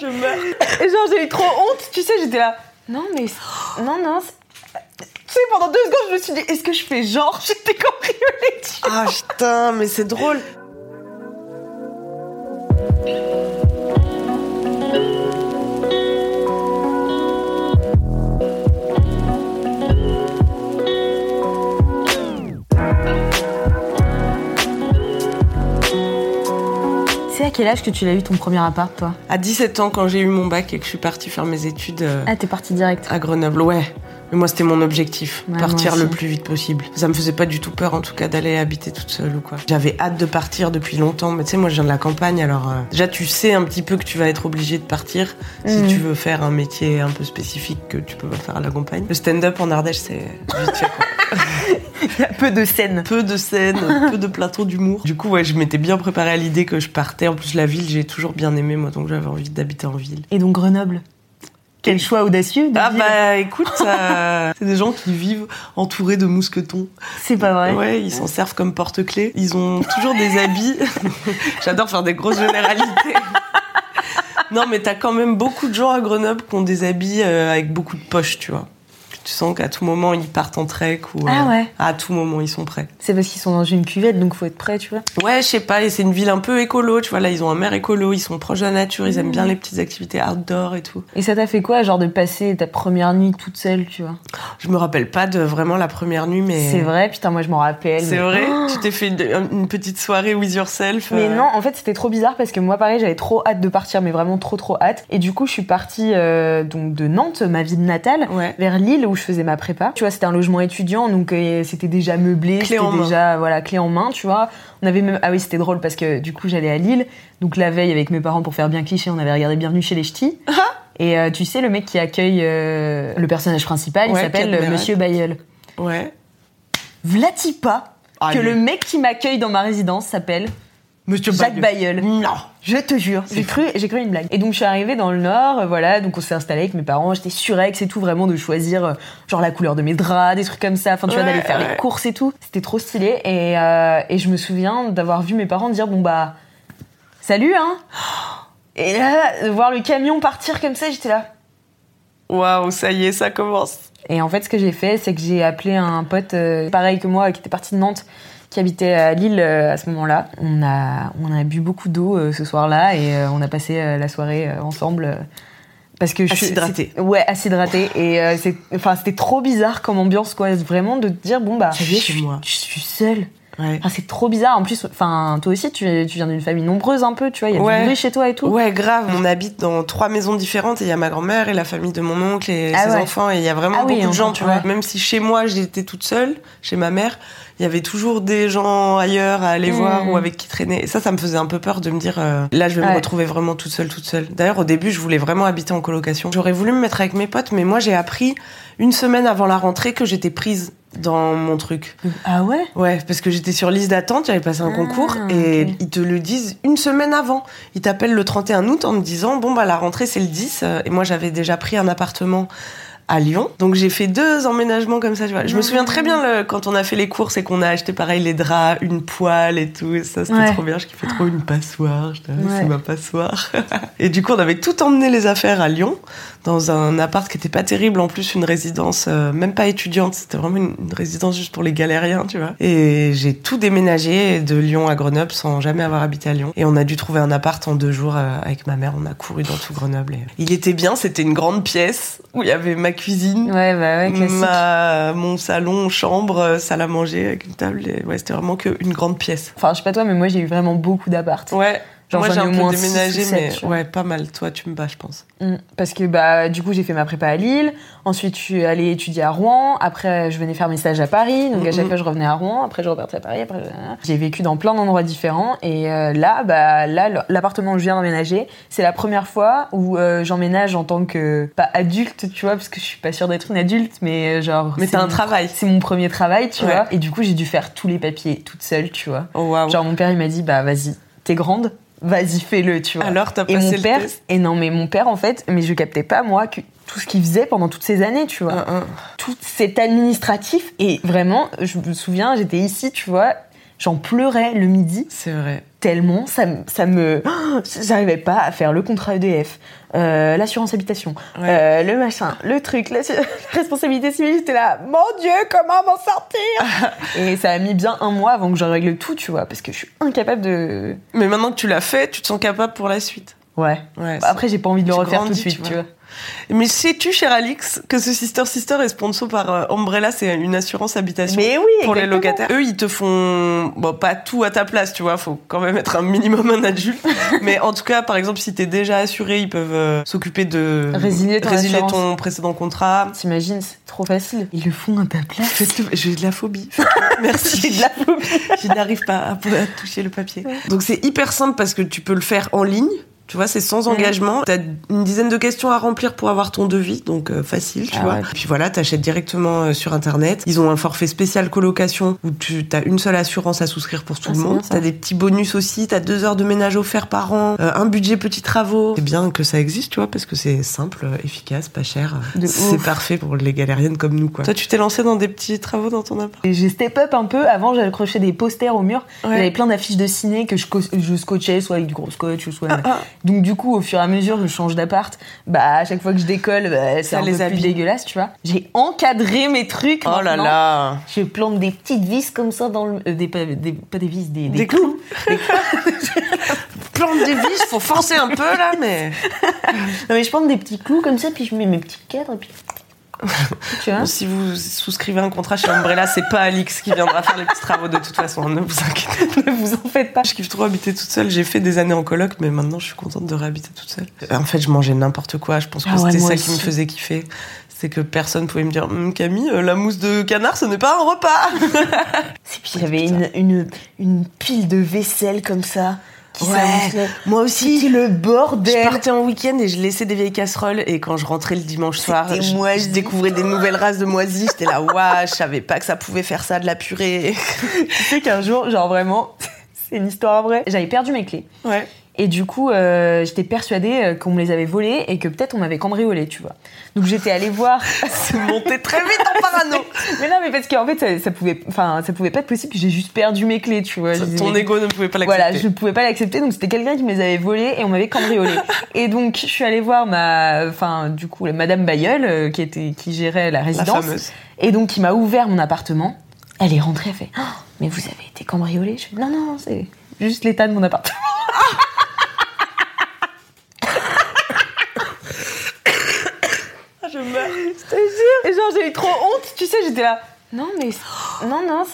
Je meurs. Et genre, j'ai eu trop honte, tu sais, j'étais là. Non, mais. Non, non. Tu sais, pendant deux secondes, je me suis dit, est-ce que je fais genre? J'étais cambriolée. Ah putain, mais c'est drôle. À quel âge que tu l'as eu ton premier appart, toi? À 17 ans, quand j'ai eu mon bac et que je suis partie faire mes études euh, Ah, t'es partie direct. à Grenoble, ouais. Mais moi, c'était mon objectif, Ouais, partir le plus vite possible. Ça me faisait pas du tout peur, en tout cas, d'aller habiter toute seule ou quoi. J'avais hâte de partir depuis longtemps, mais tu sais, moi, je viens de la campagne, alors euh, déjà, tu sais un petit peu que tu vas être obligé de partir si Mhm. tu veux faire un métier un peu spécifique que tu peux pas faire à la campagne. Le stand-up en Ardèche, c'est vite fait, quoi. Il y a peu de scènes. peu de scènes, peu de plateaux d'humour. Du coup, ouais, je m'étais bien préparée à l'idée que je partais. En plus, la ville, j'ai toujours bien aimé, moi, donc j'avais envie d'habiter en ville. Et donc Grenoble Quel choix audacieux de Ah ville. bah écoute, euh, c'est des gens qui vivent entourés de mousquetons. C'est pas vrai. Ouais, ils s'en servent comme porte-clés. Ils ont toujours des habits. J'adore faire des grosses généralités. Non, mais t'as quand même beaucoup de gens à Grenoble qui ont des habits euh, avec beaucoup de poches, tu vois. Tu sens qu'à tout moment, ils partent en trek ou... Ah euh, ouais. À tout moment, ils sont prêts. C'est parce qu'ils sont dans une cuvette, donc faut être prêt, tu vois. Ouais, je sais pas, et c'est une ville un peu écolo, tu vois, là, ils ont un maire écolo, ils sont proches de la nature, ils aiment bien les petites activités outdoor et tout. Et ça t'a fait quoi, genre de passer ta première nuit toute seule, tu vois? Je me rappelle pas de vraiment la première nuit, mais... C'est vrai, putain, moi je m'en rappelle. C'est mais- vrai Oh Tu t'es fait une, une petite soirée with yourself Mais euh, non, en fait, c'était trop bizarre parce que moi, pareil, j'avais trop hâte de partir, mais vraiment trop, trop hâte. Et du coup, je suis partie euh, donc de Nantes, ma ville natale, Ouais. vers Lille où je faisais ma prépa. Tu vois, c'était un logement étudiant, donc euh, c'était déjà meublé, Clé c'était en main. déjà voilà clé en main, tu vois. On avait même ah oui, c'était drôle parce que du coup, j'allais à Lille, donc la veille avec mes parents pour faire bien cliché, on avait regardé Bienvenue chez les Ch'tis. Ah. Et euh, tu sais, le mec qui accueille euh, le personnage principal, Ouais, il s'appelle. Monsieur Bayeul. Ouais. Vlati pas Ah, que lui. le mec qui m'accueille dans ma résidence s'appelle Monsieur Jacques Bayeul. Non Je te jure, j'ai cru, j'ai cru une blague. Et donc je suis arrivée dans le Nord, euh, voilà, donc on s'est installé avec mes parents, j'étais surex et tout, vraiment de choisir euh, genre la couleur de mes draps, des trucs comme ça, enfin tu vois, Ouais, d'aller faire ouais. les courses et tout. C'était trop stylé et, euh, et je me souviens d'avoir vu mes parents dire bon bah salut hein. Et là, de voir le camion partir comme ça, j'étais là. Waouh, ça y est, ça commence. Et en fait, ce que j'ai fait, c'est que j'ai appelé un pote pareil que moi, qui était parti de Nantes, qui habitait à Lille euh, à ce moment-là. On a, on a bu beaucoup d'eau euh, ce soir-là et euh, on a passé la soirée ensemble. parce que je Acidratée. c'est- Ouais, acidratée. Et euh, c'est, enfin, c'était trop bizarre comme ambiance, quoi. Vraiment de te dire, bon, bah, je suis, moi. je suis seule. Ouais. Enfin, c'est trop bizarre. En plus, enfin, toi aussi, tu, tu viens d'une famille nombreuse un peu, tu vois. Il y a Ouais. du bruit chez toi et tout. Ouais, grave. On habite dans trois maisons différentes et il y a ma grand-mère et la famille de mon oncle et Ah ses ouais. enfants et il y a vraiment Ah oui, beaucoup de gens, tu vois. Même si chez moi j'étais toute seule, chez ma mère, il y avait toujours des gens ailleurs à aller Mhm. voir ou avec qui traîner. Et ça, ça me faisait un peu peur de me dire, euh, là, je vais me retrouver vraiment toute seule, toute seule. D'ailleurs, au début, je voulais vraiment habiter en colocation. J'aurais voulu me mettre avec mes potes, mais moi, j'ai appris une semaine avant la rentrée que j'étais prise dans mon truc. Ah ouais? Ouais, parce que j'étais sur liste d'attente, j'avais passé un Ah, concours et ils te le disent une semaine avant. Ils t'appellent le 31 août en me disant bon bah la rentrée c'est le 10 euh, et moi j'avais déjà pris un appartement à Lyon. Donc j'ai fait deux emménagements comme ça, tu vois. Je me souviens très bien le- quand on a fait les courses et qu'on a acheté pareil les draps, une poêle et tout. Et ça c'était Ouais. trop bien. Je kiffais trop une passoire. Ah, Ouais. C'est ma passoire. et du coup on avait tout emmené les affaires à Lyon dans un appart qui était pas terrible. En plus une résidence euh, même pas étudiante. C'était vraiment une, une résidence juste pour les galériens, tu vois. Et j'ai tout déménagé de Lyon à Grenoble sans jamais avoir habité à Lyon. Et on a dû trouver un appart en deux jours euh, avec ma mère. On a couru dans tout Grenoble. Et... Il était bien. C'était une grande pièce où il y avait ma cuisine. Ouais, bah ouais, classique. Ma, mon salon, chambre, euh, salle à manger avec une table. Et ouais, c'était vraiment qu'une grande pièce. Enfin, je sais pas toi, mais moi j'ai eu vraiment beaucoup d'appart. Ouais. Genre, Moi, j'ai ai un peu moins déménagé, mais ouais, pas mal. Toi, tu me bats, je pense. Mm. Parce que bah du coup j'ai fait ma prépa à Lille, ensuite je suis allée étudier à Rouen, après je venais faire mes stages à Paris, donc à chaque Mhm. fois je revenais à Rouen, après je repartais à Paris, après j'ai vécu dans plein d'endroits différents et euh, là bah là l'appartement où je viens d'emménager, c'est la première fois où euh, j'emménage en tant que pas adulte, tu vois, parce que je suis pas sûre d'être une adulte, mais euh, genre Mais c'est un mon- travail. c'est mon premier travail, tu Ouais. vois, et du coup j'ai dû faire tous les papiers toute seule, tu vois. Oh waouh. Genre mon père il m'a dit bah vas-y, t'es grande, vas-y fais-le, tu vois. Alors, t'as Et passé mon le père, test et non, mais mon père, en fait, mais je captais pas, moi, que tout ce qu'il faisait pendant toutes ces années, tu vois. Tout cet administratif. Et vraiment, je me souviens, j'étais ici, tu vois, j'en pleurais le midi, C'est vrai. tellement ça, me- ça me. J'arrivais pas à faire le contrat EDF, euh, l'assurance habitation, Ouais. euh, le machin, le truc, la, responsabilité civile, j'étais là, mon Dieu, comment m'en sortir? Et ça a mis bien un mois avant que je règle tout, tu vois, parce que je suis incapable de. Mais maintenant que tu l'as fait, tu te sens capable pour la suite. Ouais. Ouais. Après, j'ai pas envie de le refaire tout de suite, tu tu vois. Mais sais-tu, cher Alix, que ce Sister Sister est sponsor par euh, Umbrella, c'est une assurance habitation. Mais oui, pour les locataires? Eux, ils te font, bon, pas tout à ta place, tu vois, faut quand même être un minimum un adulte. Mais en tout cas, par exemple, si t'es déjà assuré, ils peuvent euh, s'occuper de Résilier ton précédent contrat. T'imagines, c'est trop facile. Ils le font à ta place. J'ai de la phobie. Merci. J'ai de la phobie. Je n'arrive pas à, à toucher le papier. Donc c'est hyper simple parce que tu peux le faire en ligne. Tu vois, c'est sans engagement. T'as une dizaine de questions à remplir pour avoir ton devis, donc euh, facile, tu Ah vois. ouais. Puis voilà, t'achètes directement euh, sur internet. Ils ont un forfait spécial colocation où tu as une seule assurance à souscrire pour tout Ah, le monde. T'as des petits bonus aussi. T'as deux heures de ménage offert par an, euh, un budget petits travaux. C'est bien que ça existe, tu vois, parce que c'est simple, euh, efficace, pas cher. C'est parfait pour les galériennes comme nous, quoi. Toi, tu t'es lancé dans des petits travaux dans ton appart? Et J'ai step up un peu. Avant, j'accrochais des posters au mur. Ouais. Il y avait plein d'affiches de ciné que je, co- je scotchais, soit avec du gros scotch, ou soit. ah. Donc, du coup, au fur et à mesure que je change d'appart, bah, à chaque fois que je décolle, bah, c'est Ça un les peu plus dégueulasse, tu vois. J'ai encadré mes trucs. Oh là là Je plante des petites vis comme ça dans le. euh, des, pas, des, pas des vis, des, Des clous. Plante des vis, faut forcer un peu là, mais. Non, mais je plante des petits clous comme ça, puis je mets mes petits cadres, et puis. Tu vois Bon, si vous souscrivez un contrat chez Umbrella, c'est pas Alix qui viendra faire les petits travaux de toute façon, ne vous inquiétez. Ne vous en faites pas. Je kiffe trop habiter toute seule. J'ai fait des années en coloc, mais maintenant je suis contente de réhabiter toute seule. En fait, je mangeais n'importe quoi. Je pense que Ah ouais, c'était ça qui me faisait kiffer. C'est que personne pouvait me dire Hum, Camille, euh, la mousse de canard, ce n'est pas un repas. Et puis avait une, une, une pile de vaisselle comme ça qui Ouais, s'amoncelait. moi aussi. Le Je bordel. partais en week-end et je laissais des vieilles casseroles. Et quand je rentrais le dimanche soir, je, moisi. je découvrais des nouvelles races de moisis. J'étais là, waouh, je savais pas que ça pouvait faire ça de la purée. Tu sais qu'un jour, genre vraiment, c'est une histoire vraie. J'avais perdu mes clés. Ouais. Et du coup, euh, j'étais persuadée euh, qu'on me les avait volées et que peut-être on m'avait cambriolé, tu vois. Donc j'étais allée voir. C'est monté très vite en parano. mais non, mais parce qu'en fait, ça, ça pouvait, enfin, ça pouvait pas être possible. J'ai juste perdu mes clés, tu vois. Ton ego ne pouvait pas l'accepter. Voilà, je ne pouvais pas l'accepter, donc c'était quelqu'un qui me les avait volés et on m'avait cambriolé. et donc je suis allée voir ma, enfin du coup la Madame Bayeul euh, qui était, qui gérait la La résidence, fameuse. et donc qui m'a ouvert mon appartement. Elle est rentrée, elle fait, Ah, mais vous avez été cambriolé Je fais, non non, c'est juste l'état de mon appartement. Ah, je meurs. Je te. Et genre j'ai eu trop honte, tu sais, j'étais là, non mais, non non.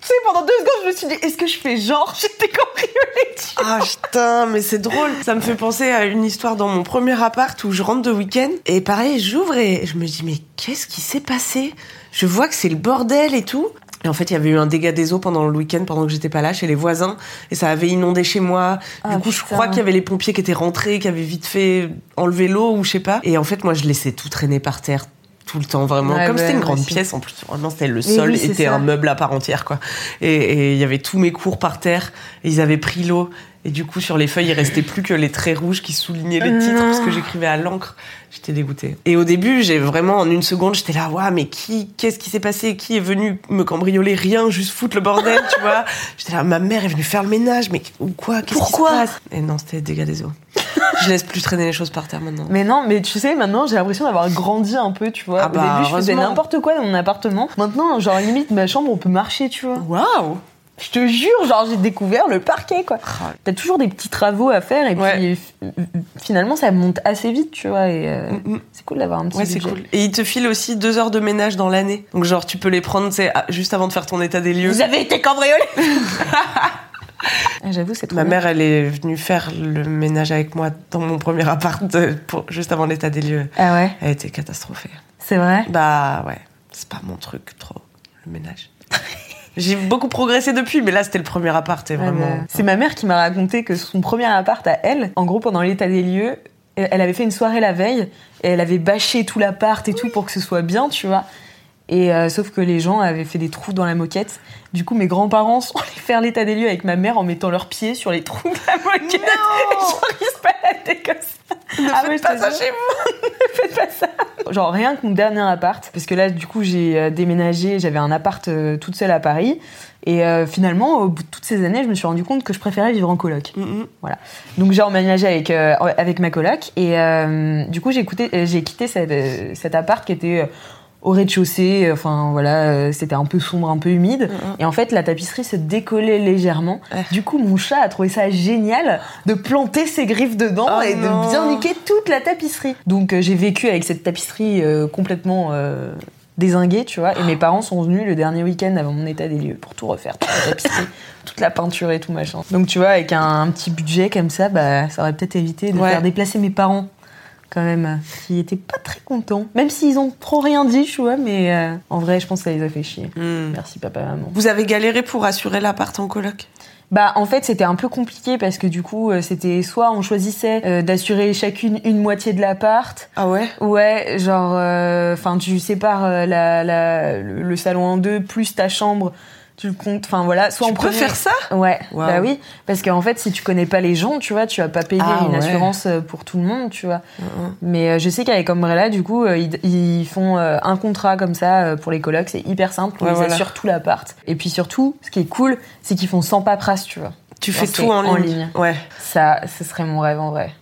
Tu sais, pendant deux secondes, je me suis dit, est-ce que je fais genre? J'étais cambriolée Ah putain, mais c'est drôle. Ça me fait penser à une histoire dans mon premier appart où je rentre de week-end. Et pareil, j'ouvre et je me dis, mais qu'est-ce qui s'est passé? Je vois que c'est le bordel et tout. Et en fait, il y avait eu un dégât des eaux pendant le week-end, pendant que j'étais pas là, chez les voisins. Et ça avait inondé chez moi. Ah, du coup, je crois qu'il y avait les pompiers qui étaient rentrés, qui avaient vite fait enlever l'eau ou je sais pas. Et en fait, moi, je laissais tout traîner par terre. Tout le temps, vraiment. Ouais, Comme c'était une grande aussi. pièce, en plus, vraiment, c'était le sol oui, était ça. un meuble à part entière, quoi. Et il y avait tous mes cours par terre. Et ils avaient pris l'eau. Et du coup, sur les feuilles, il restait plus que les traits rouges qui soulignaient les titres parce que j'écrivais à l'encre. J'étais dégoûtée. Et au début, j'ai vraiment, en une seconde, j'étais là, waouh, mais qui, qu'est-ce qui s'est passé? Qui est venu me cambrioler? Rien, juste foutre le bordel, tu vois? J'étais là, ma mère est venue faire le ménage, mais ou quoi? Qu'est-ce qui se Pourquoi? passe? Et non, c'était dégâts des eaux. Je laisse plus traîner les choses par terre maintenant. Mais non, mais tu sais, maintenant j'ai l'impression d'avoir grandi un peu, tu vois. Ah Au bah, début, je faisais n'importe quoi dans mon appartement. Maintenant, genre limite, ma chambre, on peut marcher, tu vois. Waouh! Je te jure, genre j'ai découvert le parquet, quoi. Ah. T'as toujours des petits travaux à faire et Ouais. puis finalement ça monte assez vite, tu vois. Et euh, Mm, mm. c'est cool d'avoir un petit Ouais, c'est cool. Et ils te filent aussi deux heures de ménage dans l'année. Donc, genre, tu peux les prendre, ah, juste avant de faire ton état des lieux. Vous avez été cambriolé J'avoue, c'est trop Ma bien. mère, elle est venue faire le ménage avec moi dans mon premier appart pour, juste avant l'état des lieux. Ah ouais, Elle était catastrophée. c'est vrai? Bah ouais, c'est pas mon truc trop, le ménage. J'ai beaucoup progressé depuis, mais là c'était le premier appart et Ah vraiment. bah, C'est ma mère qui m'a raconté que son premier appart à elle, en gros pendant l'état des lieux, elle elle avait fait une soirée la veille et elle avait bâché tout l'appart et tout pour que ce soit bien, tu vois. Et euh, sauf que les gens avaient fait des trous dans la moquette. Du coup, mes grands-parents sont allés faire l'état des lieux avec ma mère en mettant leurs pieds sur les trous de la moquette. Ils se baladaient comme ça. Ne Ah faites ouais, pas ça chez vous. Faites pas ça. Genre rien que mon dernier appart, parce que là du coup j'ai euh, déménagé, j'avais un appart euh, toute seule à Paris, et euh, finalement au bout de toutes ces années, je me suis rendu compte que je préférais vivre en coloc. Mhm. Voilà. Donc j'ai emménagé avec euh, avec ma coloc, et euh, du coup j'ai quitté cette, cet appart qui était au rez-de-chaussée, euh, enfin voilà, euh, c'était un peu sombre, un peu humide. Et en fait, la tapisserie se décollait légèrement. Ouais. Du coup, mon chat a trouvé ça génial de planter ses griffes dedans Oh et non. de bien niquer toute la tapisserie. Donc euh, j'ai vécu avec cette tapisserie euh, complètement dézinguée, tu vois. Et mes parents sont venus le dernier week-end avant mon état des lieux pour tout refaire, toute la tapisserie, toute la peinture et tout machin. Donc tu vois, avec un, un petit budget comme ça, bah ça aurait peut-être évité de Ouais. faire déplacer mes parents quand même, qui étaient pas très contents. Même s'ils ont trop rien dit, tu vois, mais euh, en vrai, je pense que ça les a fait chier. Mhm. Merci papa, maman. Vous avez galéré pour assurer l'appart en coloc? Bah en fait c'était un peu compliqué parce que du coup euh, c'était soit on choisissait euh, d'assurer chacune une moitié de l'appart, Ah ouais? Ouais genre enfin tu sépares la, le salon en deux plus ta chambre tu le comptes enfin voilà soit Tu on peux prenait- faire ça Ouais, bah oui, parce qu'en fait, si tu connais pas les gens, tu vois, tu vas pas payer Ah une ouais. assurance euh, pour tout le monde, tu vois. Mhm. Mais euh, je sais qu'avec Umbrella, du coup, euh, ils, ils font un contrat comme ça pour les colocs, c'est hyper simple, Ouais, ils voilà. assurent tout l'appart. Et puis surtout, ce qui est cool, c'est qu'ils font sans paperasse, tu vois. Tu fais tout en ligne. en ligne. Ouais. Ça, ce serait mon rêve en vrai.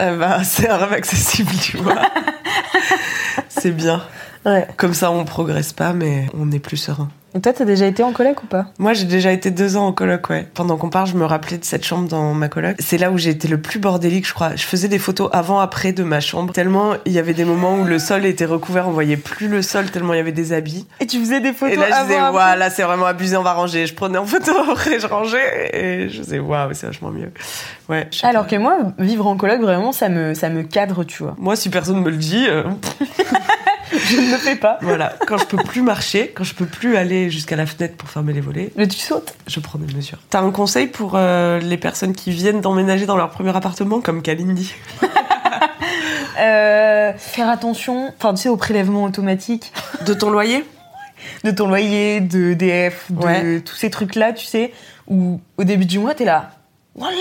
Eh ben, c'est un rêve accessible, tu vois. c'est bien. Ouais. Comme ça, on progresse pas, mais on est plus serein. Et toi, t'as déjà été en coloc ou pas? Moi, j'ai déjà été deux ans en coloc, ouais. Pendant qu'on parle, je me rappelais de cette chambre dans ma coloc. C'est là où j'ai été le plus bordélique, je crois. Je faisais des photos avant-après de ma chambre. Tellement il y avait des moments où le sol était recouvert, on voyait plus le sol tellement il y avait des habits. Et tu faisais des photos et là, je disais, waouh, là, c'est vraiment abusé, on va ranger. Je prenais en photo, après, je rangeais. Et je disais, waouh, c'est vachement mieux. Ouais. Alors pas. que moi, vivre en coloc, vraiment, ça me, ça me cadre, tu vois. Moi, si personne me le dit, euh, Je ne le fais pas. voilà. Quand je peux plus marcher, quand je peux plus aller jusqu'à la fenêtre pour fermer les volets, Mais tu sautes. je prends des mesures. T'as un conseil pour euh, les personnes qui viennent d'emménager dans leur premier appartement, comme Kalindi? Euh, faire attention, enfin, tu sais, au prélèvement automatique. De ton loyer? De ton loyer, de DF, de Ouais. tous ces trucs-là, tu sais, où au début du mois, t'es là, voilà,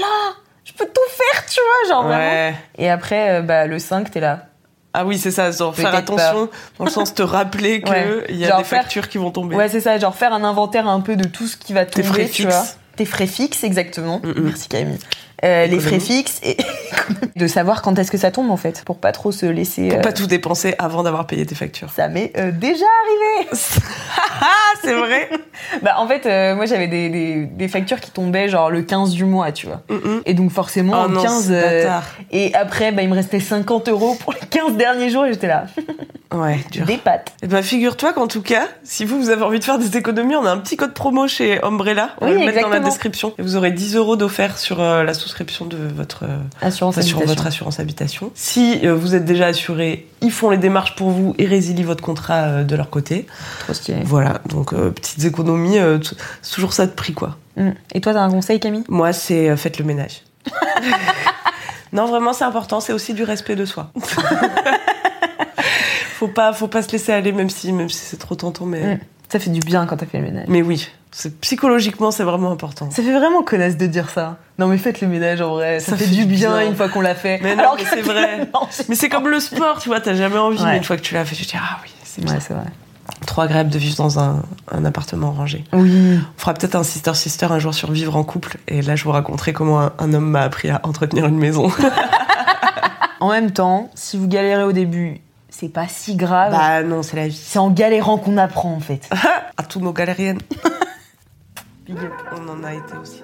je peux tout faire, tu vois, genre vraiment. Et après, euh, bah, le 5, t'es là. Ah oui, c'est ça, genre faire attention, dans le sens te rappeler qu'il Ouais. y a Genre des faire- factures qui vont tomber. Ouais, c'est ça, genre faire un inventaire un peu de tout ce qui va Tes tomber, frais tu fixes. vois. Tes frais fixes, exactement. Mm. Merci Camille. Euh, les frais fixes et de savoir quand est-ce que ça tombe en fait, pour pas trop se laisser. Pour euh, pas tout dépenser avant d'avoir payé tes factures. Ça m'est euh, déjà arrivé. Ah, c'est vrai bah en fait, euh, moi j'avais des, des, des factures qui tombaient genre le 15 du mois, tu vois. Mm, mm. Et donc forcément, Oh le non, 15. c'est euh, bâtard. et après, bah, il me restait 50 euros pour les 15 derniers jours et j'étais là. Ouais, dur. Des pâtes. Eh ben, figure-toi qu'en tout cas, si vous, vous avez envie de faire des économies, on a un petit code promo chez Umbrella. On Oui, va le mettre dans la description. Et vous aurez 10 euros d'offert sur euh, la souscription de votre, euh, Assurance sur habitation. votre assurance habitation. Si euh, vous êtes déjà assuré, ils font les démarches pour vous et résilient votre contrat euh, de leur côté. Trop stylé. Voilà, donc euh, petites économies, c'est toujours ça de prix, quoi. Mm. Et toi, t'as un conseil, Camille? Moi, c'est faites le ménage. non, vraiment, c'est important. C'est aussi du respect de soi. faut pas, faut pas se laisser aller, même si, même si c'est trop tentant, mais, Mm. Ça fait du bien quand t'as fait le ménage. mais oui. Psychologiquement, c'est vraiment important. Ça fait vraiment connasse de dire ça. Non mais faites le ménage en vrai, ça, fait, du bien, une fois qu'on l'a fait. Mais non, c'est vrai. Mais c'est comme le sport, tu vois, t'as jamais envie, Ouais. mais une fois que tu l'as fait, tu te dis ah oui, c'est. Ouais, c'est vrai. Trop agréable de vivre dans un, un appartement rangé. Oui. On fera peut-être un sister sister un jour sur vivre en couple, et là je vous raconterai comment un, un homme m'a appris à entretenir une maison. En même temps, si vous galérez au début, c'est pas si grave. bah non, c'est la vie. c'est en galérant qu'on apprend en fait. À tous nos galériennes. Up, on en a été aussi.